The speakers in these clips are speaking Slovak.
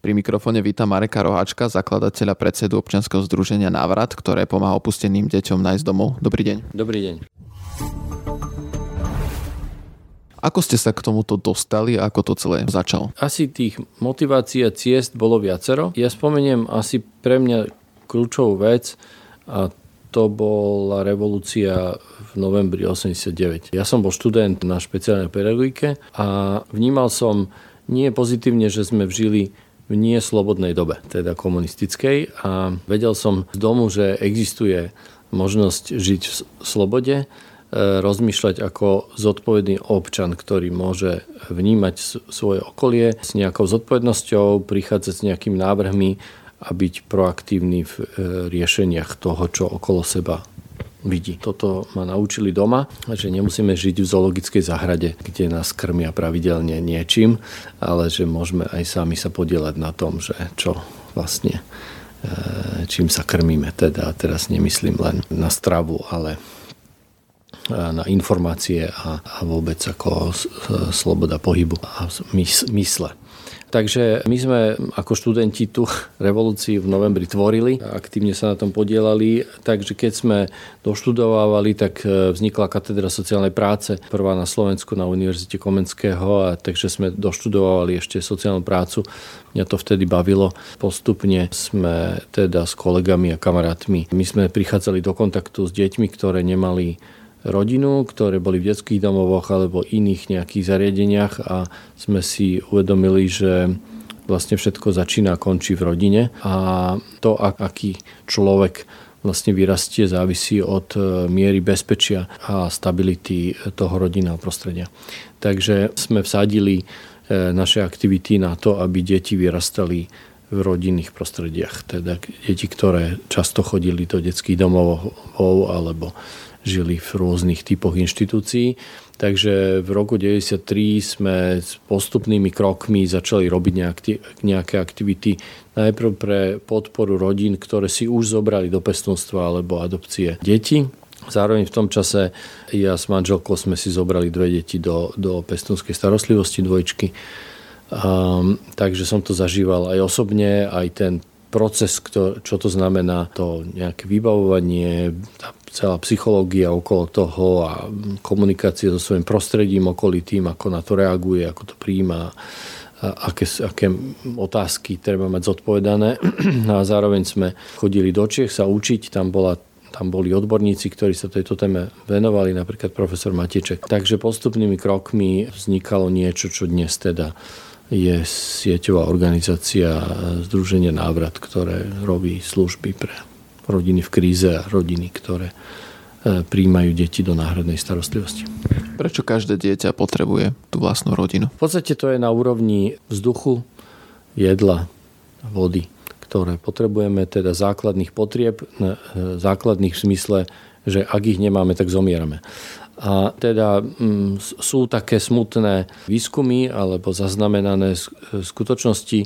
Pri mikrofone vítam Mareka Roháčka, zakladateľa predsedu občianskeho združenia Návrat, ktoré pomáha opusteným deťom nájsť domov. Dobrý deň. Dobrý deň. Ako ste sa k tomuto dostali a ako to celé začal? Asi tých motivácií a ciest bolo viacero. Ja spomeniem asi pre mňa kľúčovú vec a to bola revolúcia v novembri 89. Ja som bol študent na špeciálnej pedagogike a vnímal som nie pozitívne, že sme žili v nie slobodnej dobe, teda komunistickej. A vedel som z domu, že existuje možnosť žiť v slobode, e, rozmýšľať ako zodpovedný občan, ktorý môže vnímať svoje okolie s nejakou zodpovednosťou, prichádzať s nejakými návrhmi a byť proaktívny v e, riešeniach toho, čo okolo seba vidí. Toto ma naučili doma, že nemusíme žiť v zoologickej záhrade, kde nás krmia pravidelne niečím, ale že môžeme aj sami sa podielať na tom, že čo vlastne e, čím sa krmíme. Teda teraz nemyslím len na stravu, ale e, na informácie a, a vôbec ako sloboda pohybu a mysle. Takže my sme ako študenti tú revolúciu v novembri tvorili, aktívne sa na tom podielali, takže keď sme doštudovávali, tak e, vznikla katedra sociálnej práce, prvá na Slovensku na Univerzite Komenského, a takže sme doštudovávali ešte sociálnu prácu. Mňa to vtedy bavilo. Postupne sme teda s kolegami a kamarátmi, my sme prichádzali do kontaktu s deťmi, ktoré nemali rodinu, ktoré boli v detských domovoch alebo iných nejakých zariadeniach a sme si uvedomili, že vlastne všetko začína a končí v rodine a to, aký človek vlastne vyrastie, závisí od e, miery bezpečia a stability toho rodinného prostredia. Takže sme vsadili e, naše aktivity na to, aby deti vyrastali v rodinných prostrediach. Teda deti, ktoré často chodili do detských domov alebo žili v rôznych typoch inštitúcií. Takže v roku 1993 sme s postupnými krokmi začali robiť nejaké aktivity najprv pre podporu rodín, ktoré si už zobrali do pestunstva alebo adopcie deti. Zároveň v tom čase ja s manželkou sme si zobrali dve deti do, do pestunskej starostlivosti, dvojčky. Um, takže som to zažíval aj osobne, aj ten proces, čo to znamená, to nejaké vybavovanie, tá celá psychológia okolo toho a komunikácia so svojím prostredím okolitým, ako na to reaguje, ako to príjma, aké, aké otázky treba mať zodpovedané. No a zároveň sme chodili do Čech sa učiť, tam bola tam boli odborníci, ktorí sa tejto téme venovali, napríklad profesor Matieček. Takže postupnými krokmi vznikalo niečo, čo dnes teda je sieťová organizácia Združenie Návrat, ktoré robí služby pre rodiny v kríze a rodiny, ktoré e, príjmajú deti do náhradnej starostlivosti. Prečo každé dieťa potrebuje tú vlastnú rodinu? V podstate to je na úrovni vzduchu, jedla, vody, ktoré potrebujeme, teda základných potrieb, e, základných v zmysle, že ak ich nemáme, tak zomierame. A teda m, mm, sú také smutné výskumy alebo zaznamenané skutočnosti,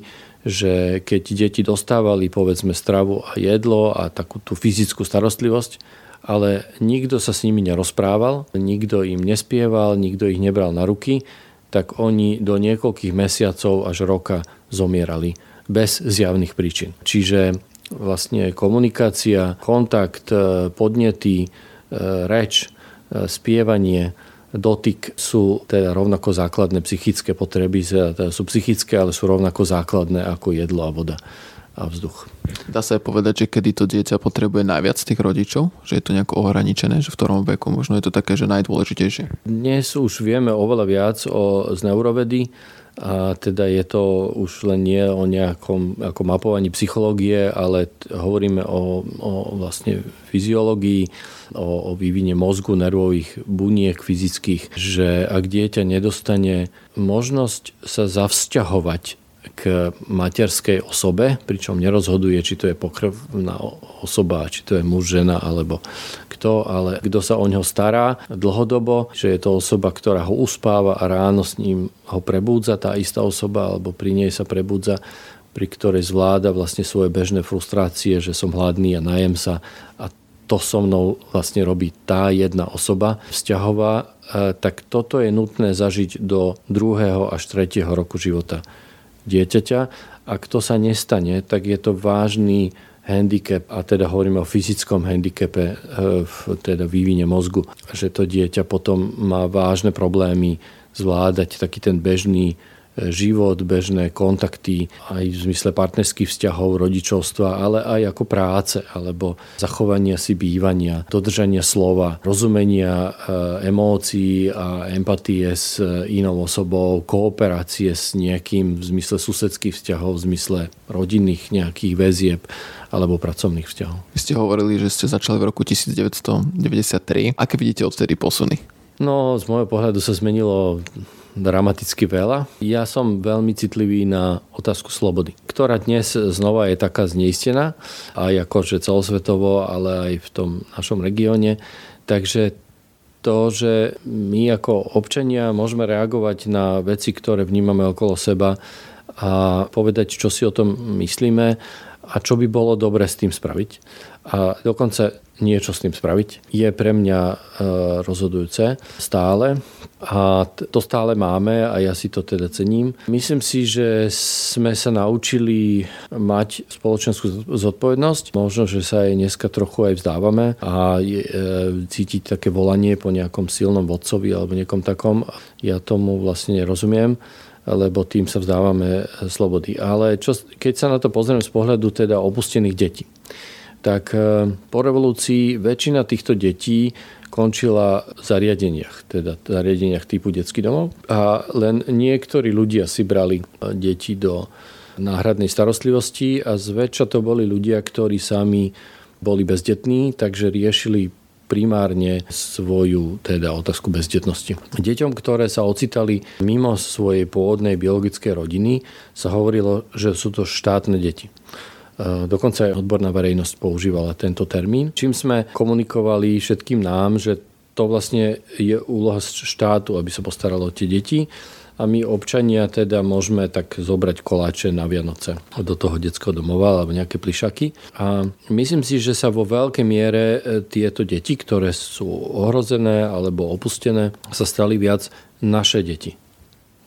že keď deti dostávali povedzme stravu a jedlo a takú tú fyzickú starostlivosť, ale nikto sa s nimi nerozprával, nikto im nespieval, nikto ich nebral na ruky, tak oni do niekoľkých mesiacov až roka zomierali bez zjavných príčin. Čiže vlastne komunikácia, kontakt, podnety, reč, spievanie, dotyk sú teda rovnako základné psychické potreby, teda sú psychické, ale sú rovnako základné ako jedlo a voda a vzduch. Dá sa aj povedať, že kedy to dieťa potrebuje najviac tých rodičov? Že je to nejako ohraničené, že v ktorom veku možno je to také, že najdôležitejšie? Dnes už vieme oveľa viac o, z neurovedy a teda je to už len nie o nejakom ako mapovaní psychológie, ale hovoríme o, o vlastne fyziológii, o, o vývine mozgu, nervových buniek fyzických, že ak dieťa nedostane možnosť sa zavzťahovať k materskej osobe, pričom nerozhoduje, či to je pokrvná osoba, či to je muž, žena alebo kto, ale kto sa o ňo stará dlhodobo, že je to osoba, ktorá ho uspáva a ráno s ním ho prebúdza, tá istá osoba, alebo pri nej sa prebúdza, pri ktorej zvláda vlastne svoje bežné frustrácie, že som hladný a najem sa a to so mnou vlastne robí tá jedna osoba vzťahová, e, tak toto je nutné zažiť do druhého až tretieho roku života dieťaťa. Ak to sa nestane, tak je to vážny handicap, a teda hovoríme o fyzickom handicape e, v teda vývine mozgu, že to dieťa potom má vážne problémy zvládať taký ten bežný život, bežné kontakty aj v zmysle partnerských vzťahov, rodičovstva, ale aj ako práce alebo zachovania si bývania, dodržania slova, rozumenia e, emócií a empatie s inou osobou, kooperácie s niekým v zmysle susedských vzťahov, v zmysle rodinných nejakých väzieb alebo pracovných vzťahov. Vy ste hovorili, že ste začali v roku 1993. Aké vidíte odtedy posuny? No, z môjho pohľadu sa zmenilo dramaticky veľa. Ja som veľmi citlivý na otázku slobody, ktorá dnes znova je taká zneistená, aj akože celosvetovo, ale aj v tom našom regióne. Takže to, že my ako občania môžeme reagovať na veci, ktoré vnímame okolo seba a povedať, čo si o tom myslíme a čo by bolo dobre s tým spraviť. A dokonca niečo s tým spraviť, je pre mňa e, rozhodujúce stále a to stále máme a ja si to teda cením. Myslím si, že sme sa naučili mať spoločenskú zodpovednosť. Možno, že sa aj dneska trochu aj vzdávame a e, cítiť také volanie po nejakom silnom vodcovi alebo niekom takom. Ja tomu vlastne nerozumiem lebo tým sa vzdávame slobody. Ale čo, keď sa na to pozriem z pohľadu teda opustených detí, tak e, po revolúcii väčšina týchto detí končila v zariadeniach, teda v zariadeniach typu detský domov a len niektorí ľudia si brali e, deti do náhradnej starostlivosti a zväčša to boli ľudia, ktorí sami boli bezdetní, takže riešili primárne svoju teda otázku bezdetnosti. Deťom, ktoré sa ocitali mimo svojej pôvodnej biologickej rodiny, sa hovorilo, že sú to štátne deti. E, dokonca aj odborná verejnosť používala tento termín. Čím sme komunikovali všetkým nám, že to vlastne je úloha štátu, aby sa postaralo o tie deti a my občania teda môžeme tak zobrať koláče na Vianoce do toho detského domova alebo nejaké plišaky. A myslím si, že sa vo veľkej miere e, tieto deti, ktoré sú ohrozené alebo opustené, sa stali viac naše deti.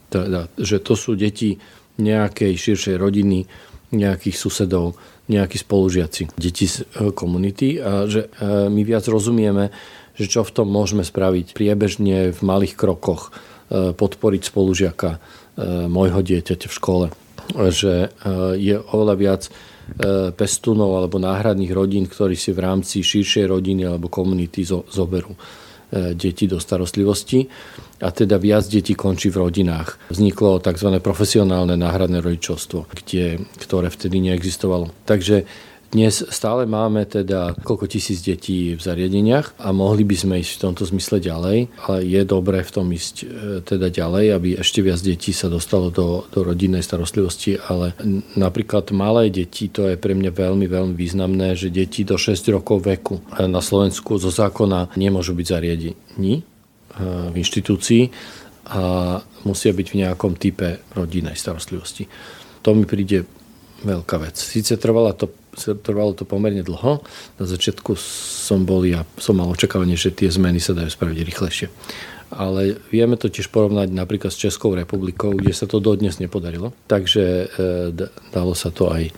Teda, že to sú deti nejakej širšej rodiny, nejakých susedov, nejakí spolužiaci, deti z e, komunity a že e, my viac rozumieme, že čo v tom môžeme spraviť priebežne v malých krokoch, podporiť spolužiaka môjho dieťaťa v škole. Že je oveľa viac pestunov alebo náhradných rodín, ktorí si v rámci širšej rodiny alebo komunity zoberú deti do starostlivosti a teda viac detí končí v rodinách. Vzniklo tzv. profesionálne náhradné rodičovstvo, kde, ktoré vtedy neexistovalo. Takže dnes stále máme teda koľko tisíc detí v zariadeniach a mohli by sme ísť v tomto zmysle ďalej, ale je dobré v tom ísť e, teda ďalej, aby ešte viac detí sa dostalo do, do rodinnej starostlivosti, ale napríklad malé deti, to je pre mňa veľmi, veľmi významné, že deti do 6 rokov veku na Slovensku zo zákona nemôžu byť zariadení v inštitúcii a musia byť v nejakom type rodinnej starostlivosti. To mi príde veľká vec. Sice trvalo to, trvalo to pomerne dlho. Na začiatku som bol, ja som mal očakávanie, že tie zmeny sa dajú spraviť rýchlejšie. Ale vieme to tiež porovnať napríklad s Českou republikou, kde sa to dodnes nepodarilo. Takže e, dalo sa to aj e,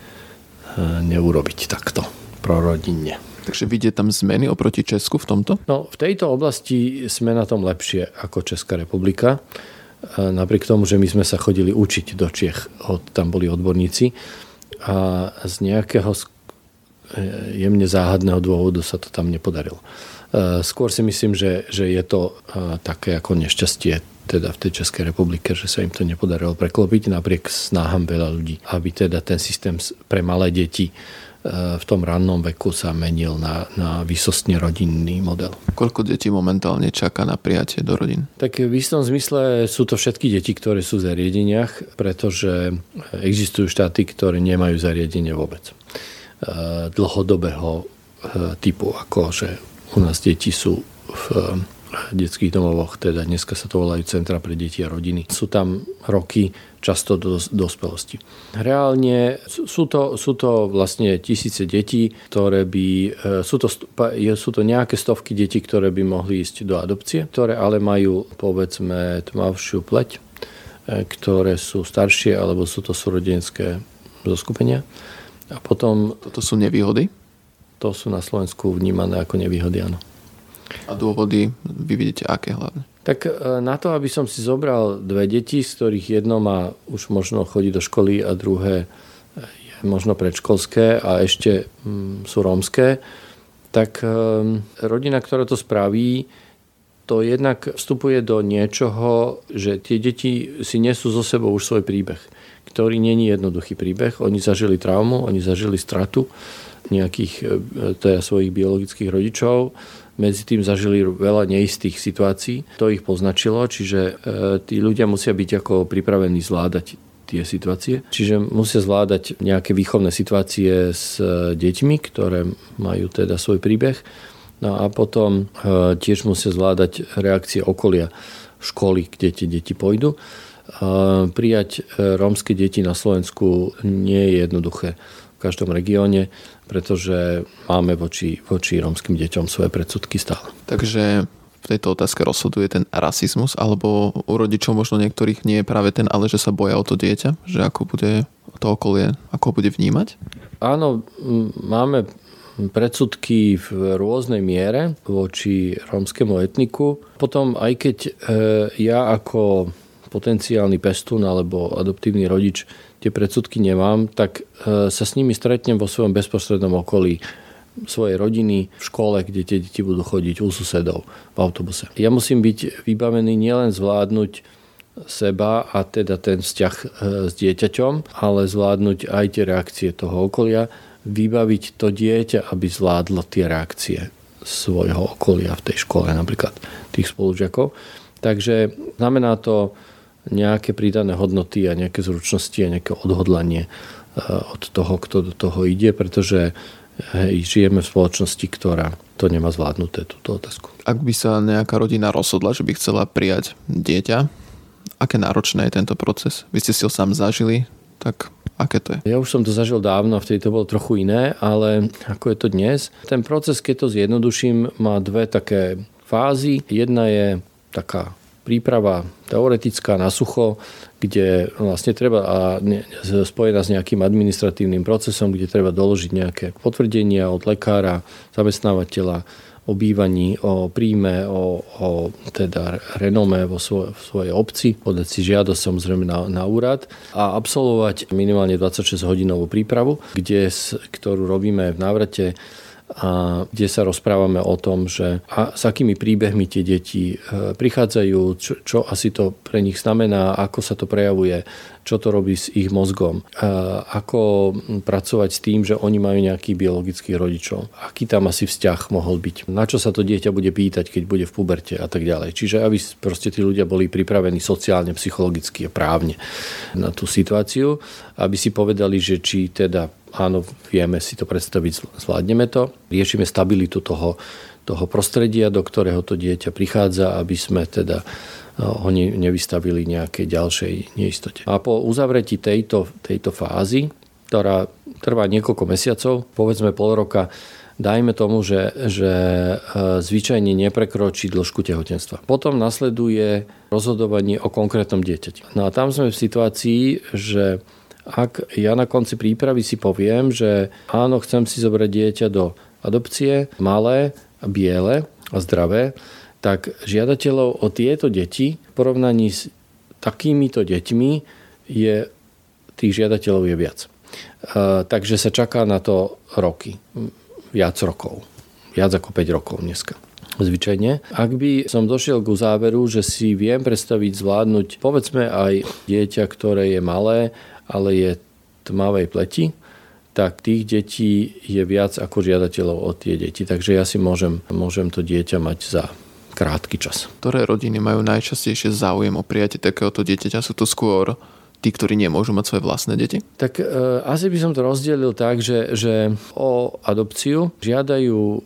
neurobiť takto prorodinne. Takže vidie tam zmeny oproti Česku v tomto? No, v tejto oblasti sme na tom lepšie ako Česká republika. E, napriek tomu, že my sme sa chodili učiť do Čiech, tam boli odborníci a z nejakého e, jemne záhadného dôvodu sa to tam nepodarilo. E, skôr si myslím, že, že je to také ako nešťastie teda v tej Českej republike, že sa im to nepodarilo preklopiť napriek snáham veľa ľudí, aby teda ten systém pre malé deti v tom rannom veku sa menil na, na vysostne rodinný model. Koľko detí momentálne čaká na prijatie do rodín? Tak v istom zmysle sú to všetky deti, ktoré sú v zariadeniach, pretože existujú štáty, ktoré nemajú zariadenie vôbec. E, dlhodobého e, typu, ako že u nás deti sú v detských domovoch, teda dneska sa to volajú Centra pre deti a rodiny. Sú tam roky často do dospelosti. Reálne sú to, sú to vlastne tisíce detí, ktoré by, e, sú to, sú to nejaké stovky detí, ktoré by mohli ísť do adopcie, ktoré ale majú povedzme tmavšiu pleť, ktoré sú staršie alebo sú to súrodenské zoskupenia. A potom... Toto sú nevýhody? To sú na Slovensku vnímané ako nevýhody, áno. A dôvody vy vidíte aké hlavne? Tak e, na to, aby som si zobral dve deti, z ktorých jedno má už možno chodiť do školy a druhé je možno predškolské a ešte mm, sú rómske, tak e, rodina, ktorá to spraví, to jednak vstupuje do niečoho, že tie deti si nesú zo sebou už svoj príbeh, ktorý není jednoduchý príbeh. Oni zažili traumu, oni zažili stratu nejakých e, teda svojich biologických rodičov, medzi tým zažili veľa neistých situácií. To ich poznačilo, čiže e, tí ľudia musia byť ako pripravení zvládať tie situácie. Čiže musia zvládať nejaké výchovné situácie s e, deťmi, ktoré majú teda svoj príbeh. No a potom e, tiež musia zvládať reakcie okolia školy, kde tie deti pôjdu. Prijať rómske deti na Slovensku nie je jednoduché každom regióne, pretože máme voči, voči rómskym deťom svoje predsudky stále. Takže v tejto otázke rozhoduje ten rasizmus, alebo u rodičov možno niektorých nie je práve ten, ale že sa boja o to dieťa, že ako bude to okolie, ako bude vnímať? Áno, máme predsudky v rôznej miere voči rómskemu etniku. Potom aj keď e, ja ako potenciálny pestún alebo adoptívny rodič tie predsudky nemám, tak e, sa s nimi stretnem vo svojom bezprostrednom okolí svojej rodiny, v škole, kde tie deti budú chodiť u susedov v autobuse. Ja musím byť vybavený nielen zvládnuť seba a teda ten vzťah e, s dieťaťom, ale zvládnuť aj tie reakcie toho okolia, vybaviť to dieťa, aby zvládlo tie reakcie svojho okolia v tej škole, napríklad tých spolužiakov. Takže znamená to nejaké pridané hodnoty a nejaké zručnosti a nejaké odhodlanie e, od toho, kto do toho ide, pretože hej, žijeme v spoločnosti, ktorá to nemá zvládnuté, túto otázku. Ak by sa nejaká rodina rozhodla, že by chcela prijať dieťa, aké náročné je tento proces? Vy ste si ho sám zažili, tak aké to je? Ja už som to zažil dávno, vtedy to bolo trochu iné, ale ako je to dnes? Ten proces, keď to zjednoduším, má dve také fázy. Jedna je taká príprava teoretická na sucho, kde vlastne treba a spojená s nejakým administratívnym procesom, kde treba doložiť nejaké potvrdenia od lekára, zamestnávateľa, o bývaní, o príjme, o, o teda renome vo svoj, v svojej obci, podať si žiadosť samozrejme na, na úrad a absolvovať minimálne 26 hodinovú prípravu, kde, ktorú robíme v návrate a kde sa rozprávame o tom, že a s akými príbehmi tie deti e, prichádzajú, čo, čo asi to pre nich znamená, ako sa to prejavuje, čo to robí s ich mozgom, a ako pracovať s tým, že oni majú nejakých biologických rodičov, aký tam asi vzťah mohol byť, na čo sa to dieťa bude pýtať, keď bude v puberte a tak ďalej. Čiže aby proste tí ľudia boli pripravení sociálne, psychologicky a právne na tú situáciu, aby si povedali, že či teda áno, vieme si to predstaviť, zvládneme to. Riešime stabilitu toho, toho prostredia, do ktorého to dieťa prichádza, aby sme teda ho nevystavili nejakej ďalšej neistote. A po uzavretí tejto, tejto fázy, ktorá trvá niekoľko mesiacov, povedzme pol roka, dajme tomu, že, že e, zvyčajne neprekročí dĺžku tehotenstva. Potom nasleduje rozhodovanie o konkrétnom dieťati. No a tam sme v situácii, že ak ja na konci prípravy si poviem, že áno, chcem si zobrať dieťa do adopcie, malé, biele a zdravé, tak žiadateľov o tieto deti v porovnaní s takýmito deťmi je tých žiadateľov je viac. Takže sa čaká na to roky, viac rokov, viac ako 5 rokov dneska zvyčajne. Ak by som došiel k záveru, že si viem predstaviť zvládnuť povedzme aj dieťa, ktoré je malé ale je tmavej pleti, tak tých detí je viac ako žiadateľov o tie deti. Takže ja si môžem, môžem to dieťa mať za krátky čas. Ktoré rodiny majú najčastejšie záujem o prijatie takéhoto dieťaťa? Sú to skôr tí, ktorí nemôžu mať svoje vlastné deti? Tak e, asi by som to rozdelil tak, že, že o adopciu žiadajú e,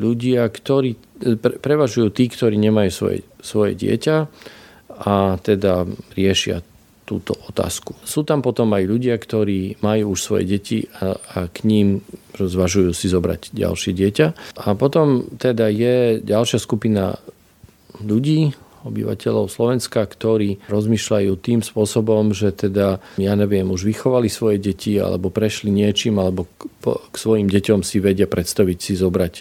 ľudia, ktorí pre, prevažujú tí, ktorí nemajú svoje, svoje dieťa a teda riešia túto otázku. Sú tam potom aj ľudia, ktorí majú už svoje deti a, a k ním zvažujú si zobrať ďalšie dieťa. A potom teda je ďalšia skupina ľudí, obyvateľov Slovenska, ktorí rozmýšľajú tým spôsobom, že teda, ja neviem, už vychovali svoje deti alebo prešli niečím, alebo k, k svojim deťom si vedia predstaviť si zobrať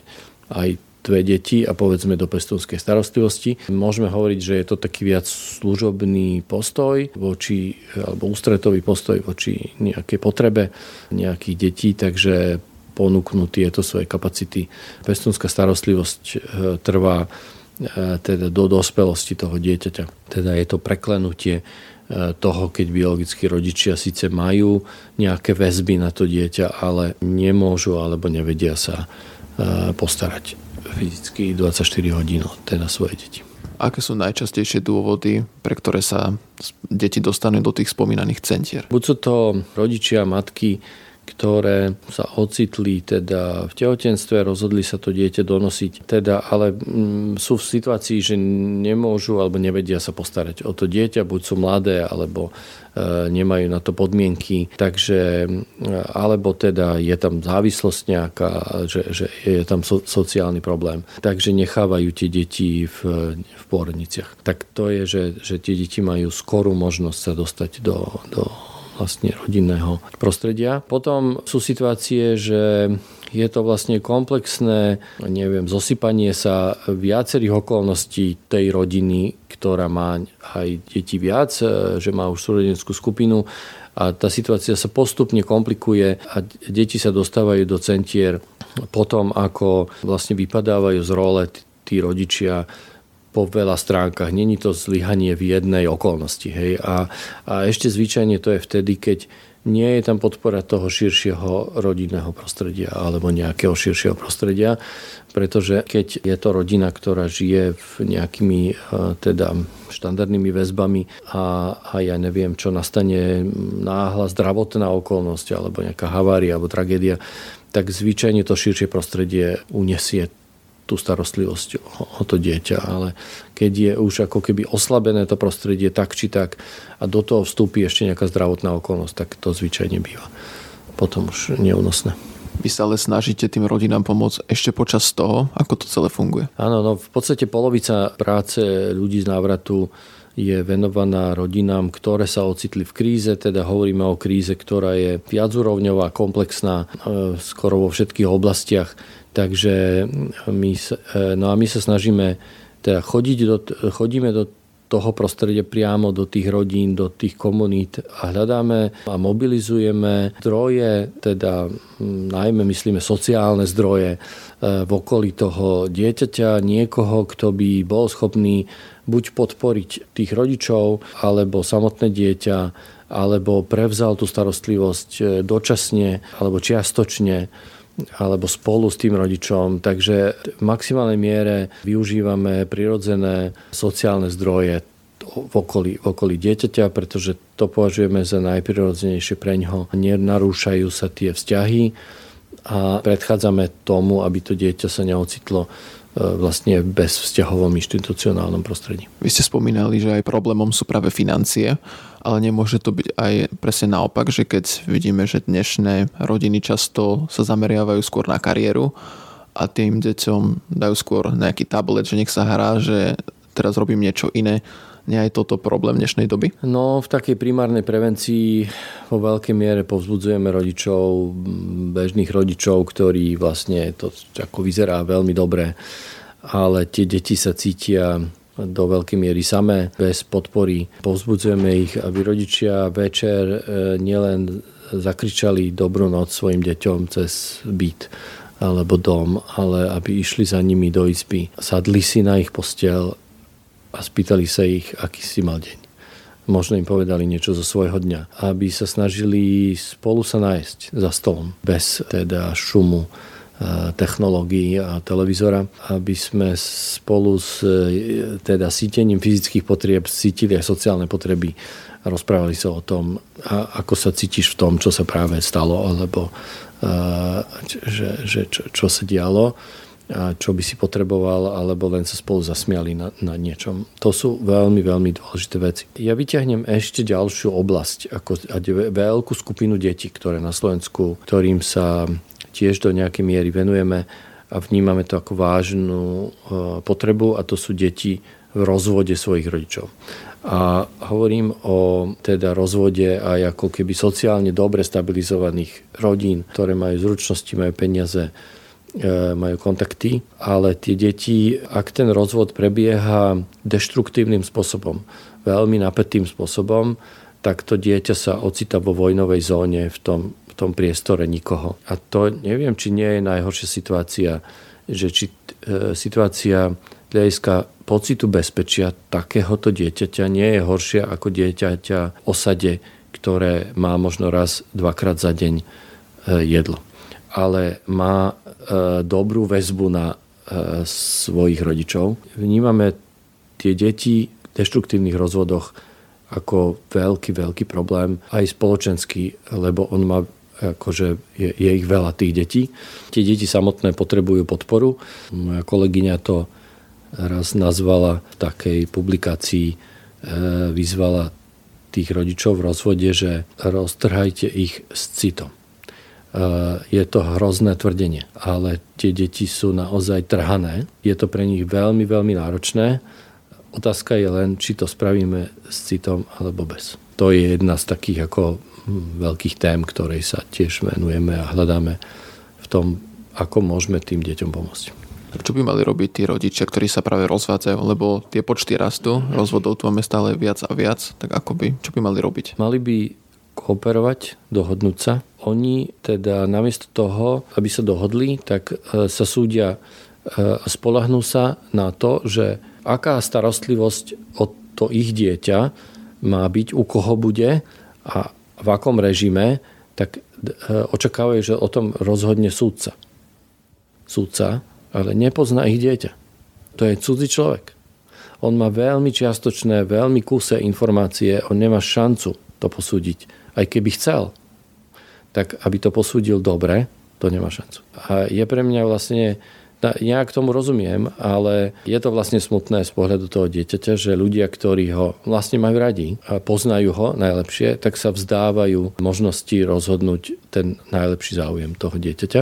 aj dve deti a povedzme do pestovskej starostlivosti. Môžeme hovoriť, že je to taký viac služobný postoj voči, alebo ústretový postoj voči nejakej potrebe nejakých detí, takže ponúknú tieto svoje kapacity. Pestúnska starostlivosť e, trvá e, teda do dospelosti toho dieťaťa. Teda je to preklenutie e, toho, keď biologickí rodičia síce majú nejaké väzby na to dieťa, ale nemôžu alebo nevedia sa postarať fyzicky 24 hodín teda svoje deti. Aké sú najčastejšie dôvody, pre ktoré sa deti dostanú do tých spomínaných centier? Buď sú to rodičia, matky, ktoré sa ocitli teda v tehotenstve, rozhodli sa to dieťa donosiť, teda, ale mm, sú v situácii, že nemôžu alebo nevedia sa postarať o to dieťa, buď sú mladé, alebo e, nemajú na to podmienky, takže e, alebo teda je tam závislosť nejaká, že, že je tam so, sociálny problém. Takže nechávajú tie deti v, v pôrodniciach. Tak to je, že, že tie deti majú skorú možnosť sa dostať do, do vlastne rodinného prostredia. Potom sú situácie, že je to vlastne komplexné, neviem, zosypanie sa viacerých okolností tej rodiny, ktorá má aj deti viac, že má už súrodenskú skupinu a tá situácia sa postupne komplikuje a deti sa dostávajú do centier potom, ako vlastne vypadávajú z role tí rodičia po veľa stránkach. Není to zlyhanie v jednej okolnosti. Hej? A, a ešte zvyčajne to je vtedy, keď nie je tam podpora toho širšieho rodinného prostredia alebo nejakého širšieho prostredia, pretože keď je to rodina, ktorá žije v nejakými e, teda štandardnými väzbami a, a ja neviem, čo nastane náhla zdravotná okolnosť alebo nejaká havária alebo tragédia, tak zvyčajne to širšie prostredie unesie tú starostlivosť o, to dieťa, ale keď je už ako keby oslabené to prostredie tak či tak a do toho vstúpi ešte nejaká zdravotná okolnosť, tak to zvyčajne býva potom už neúnosné. Vy sa ale snažíte tým rodinám pomôcť ešte počas toho, ako to celé funguje? Áno, no v podstate polovica práce ľudí z návratu je venovaná rodinám, ktoré sa ocitli v kríze, teda hovoríme o kríze, ktorá je viacúrovňová, komplexná, e, skoro vo všetkých oblastiach. Takže my, e, no a my sa snažíme teda chodiť do, chodíme do toho prostredia priamo do tých rodín, do tých komunít a hľadáme a mobilizujeme zdroje, teda najmä myslíme sociálne zdroje e, v okolí toho dieťaťa, niekoho, kto by bol schopný buď podporiť tých rodičov, alebo samotné dieťa, alebo prevzal tú starostlivosť e, dočasne alebo čiastočne alebo spolu s tým rodičom. Takže v maximálnej miere využívame prirodzené sociálne zdroje v okolí, v okolí dieťaťa, pretože to považujeme za najprirodzenejšie pre ňoho. Nenarúšajú sa tie vzťahy a predchádzame tomu, aby to dieťa sa neocitlo vlastne bez vzťahovom inštitucionálnom prostredí. Vy ste spomínali, že aj problémom sú práve financie ale nemôže to byť aj presne naopak, že keď vidíme, že dnešné rodiny často sa zameriavajú skôr na kariéru a tým deťom dajú skôr nejaký tablet, že nech sa hrá, že teraz robím niečo iné. Je toto problém dnešnej doby? No, v takej primárnej prevencii vo veľkej miere povzbudzujeme rodičov, bežných rodičov, ktorí vlastne to ako vyzerá veľmi dobre, ale tie deti sa cítia do veľkej miery samé, bez podpory. Povzbudzujeme ich, aby rodičia večer e, nielen zakričali dobrú noc svojim deťom cez byt alebo dom, ale aby išli za nimi do izby, sadli si na ich postel a spýtali sa ich, aký si mal deň. Možno im povedali niečo zo svojho dňa. Aby sa snažili spolu sa nájsť za stolom, bez teda šumu, technológií a televízora, aby sme spolu s e, teda sítením fyzických potrieb cítili aj sociálne potreby a rozprávali sa o tom, ako sa cítiš v tom, čo sa práve stalo, alebo že, že čo, čo sa dialo a čo by si potreboval, alebo len sa spolu zasmiali na, na niečom. To sú veľmi, veľmi dôležité veci. Ja vyťahnem ešte ďalšiu oblasť, ako veľkú skupinu detí, ktoré na Slovensku, ktorým sa tiež do nejakej miery venujeme a vnímame to ako vážnu e, potrebu a to sú deti v rozvode svojich rodičov. A hovorím o teda rozvode aj ako keby sociálne dobre stabilizovaných rodín, ktoré majú zručnosti, majú peniaze, majú kontakty, ale tie deti, ak ten rozvod prebieha deštruktívnym spôsobom, veľmi napätým spôsobom, tak to dieťa sa ocita vo vojnovej zóne v tom, v tom priestore nikoho. A to neviem, či nie je najhoršia situácia, že či e, situácia hľadiska pocitu bezpečia takéhoto dieťaťa nie je horšia ako dieťaťa osade, ktoré má možno raz, dvakrát za deň e, jedlo. Ale má e, dobrú väzbu na e, svojich rodičov. Vnímame tie deti v deštruktívnych rozvodoch ako veľký, veľký problém, aj spoločenský, lebo on má akože je, je ich veľa tých detí. Tie deti samotné potrebujú podporu. Moja kolegyňa to raz nazvala v takej publikácii, e, vyzvala tých rodičov v rozvode, že roztrhajte ich s citom. E, je to hrozné tvrdenie, ale tie deti sú naozaj trhané. Je to pre nich veľmi, veľmi náročné. Otázka je len, či to spravíme s citom alebo bez. To je jedna z takých ako hm, veľkých tém, ktorej sa tiež venujeme a hľadáme v tom, ako môžeme tým deťom pomôcť. Čo by mali robiť tí rodičia, ktorí sa práve rozvádzajú, lebo tie počty rastú, rozvodov tu máme stále viac a viac, tak ako by, čo by mali robiť? Mali by kooperovať, dohodnúť sa. Oni teda namiesto toho, aby sa dohodli, tak e, sa súdia a e, spolahnú sa na to, že aká starostlivosť o to ich dieťa má byť, u koho bude a v akom režime, tak e, očakávajú, že o tom rozhodne súdca. Súdca ale nepozná ich dieťa. To je cudzí človek. On má veľmi čiastočné, veľmi kuse informácie, on nemá šancu to posúdiť. Aj keby chcel, tak aby to posúdil dobre, to nemá šancu. A je pre mňa vlastne nejak tomu rozumiem, ale je to vlastne smutné z pohľadu toho dieťaťa, že ľudia, ktorí ho vlastne majú radi a poznajú ho najlepšie, tak sa vzdávajú možnosti rozhodnúť ten najlepší záujem toho dieťaťa.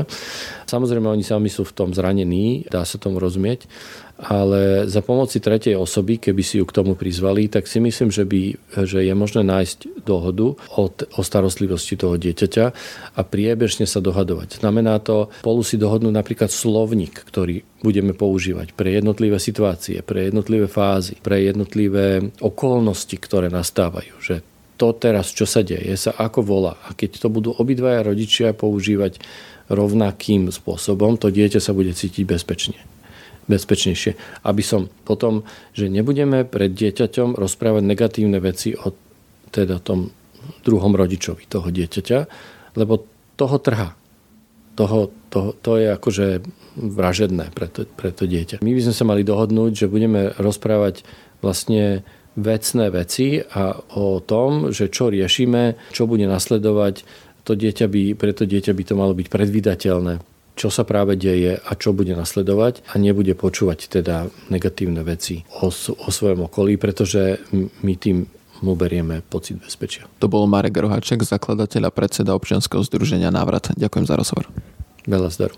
Samozrejme, oni sami sú v tom zranení, dá sa tomu rozumieť, ale za pomoci tretej osoby, keby si ju k tomu prizvali, tak si myslím, že, by, že je možné nájsť dohodu o, o starostlivosti toho dieťaťa a priebežne sa dohadovať. Znamená to spolu si dohodnúť napríklad slovník, ktorý budeme používať pre jednotlivé situácie, pre jednotlivé fázy, pre jednotlivé okolnosti, ktoré nastávajú. Že to teraz, čo sa deje, sa ako volá. A keď to budú obidvaja rodičia používať rovnakým spôsobom, to dieťa sa bude cítiť bezpečne bezpečnejšie. Aby som potom, že nebudeme pred dieťaťom rozprávať negatívne veci o teda tom druhom rodičovi toho dieťaťa, lebo toho trhá. Toho, to, to je akože vražedné pre to, pre to dieťa. My by sme sa mali dohodnúť, že budeme rozprávať vlastne vecné veci a o tom, že čo riešime, čo bude nasledovať, to dieťa by, pre to dieťa by to malo byť predvídateľné čo sa práve deje a čo bude nasledovať a nebude počúvať teda negatívne veci o, o svojom okolí, pretože my tým mu berieme pocit bezpečia. To bol Marek Rohaček, zakladateľ a predseda občianskeho združenia Návrat. Ďakujem za rozhovor. Veľa zdaru.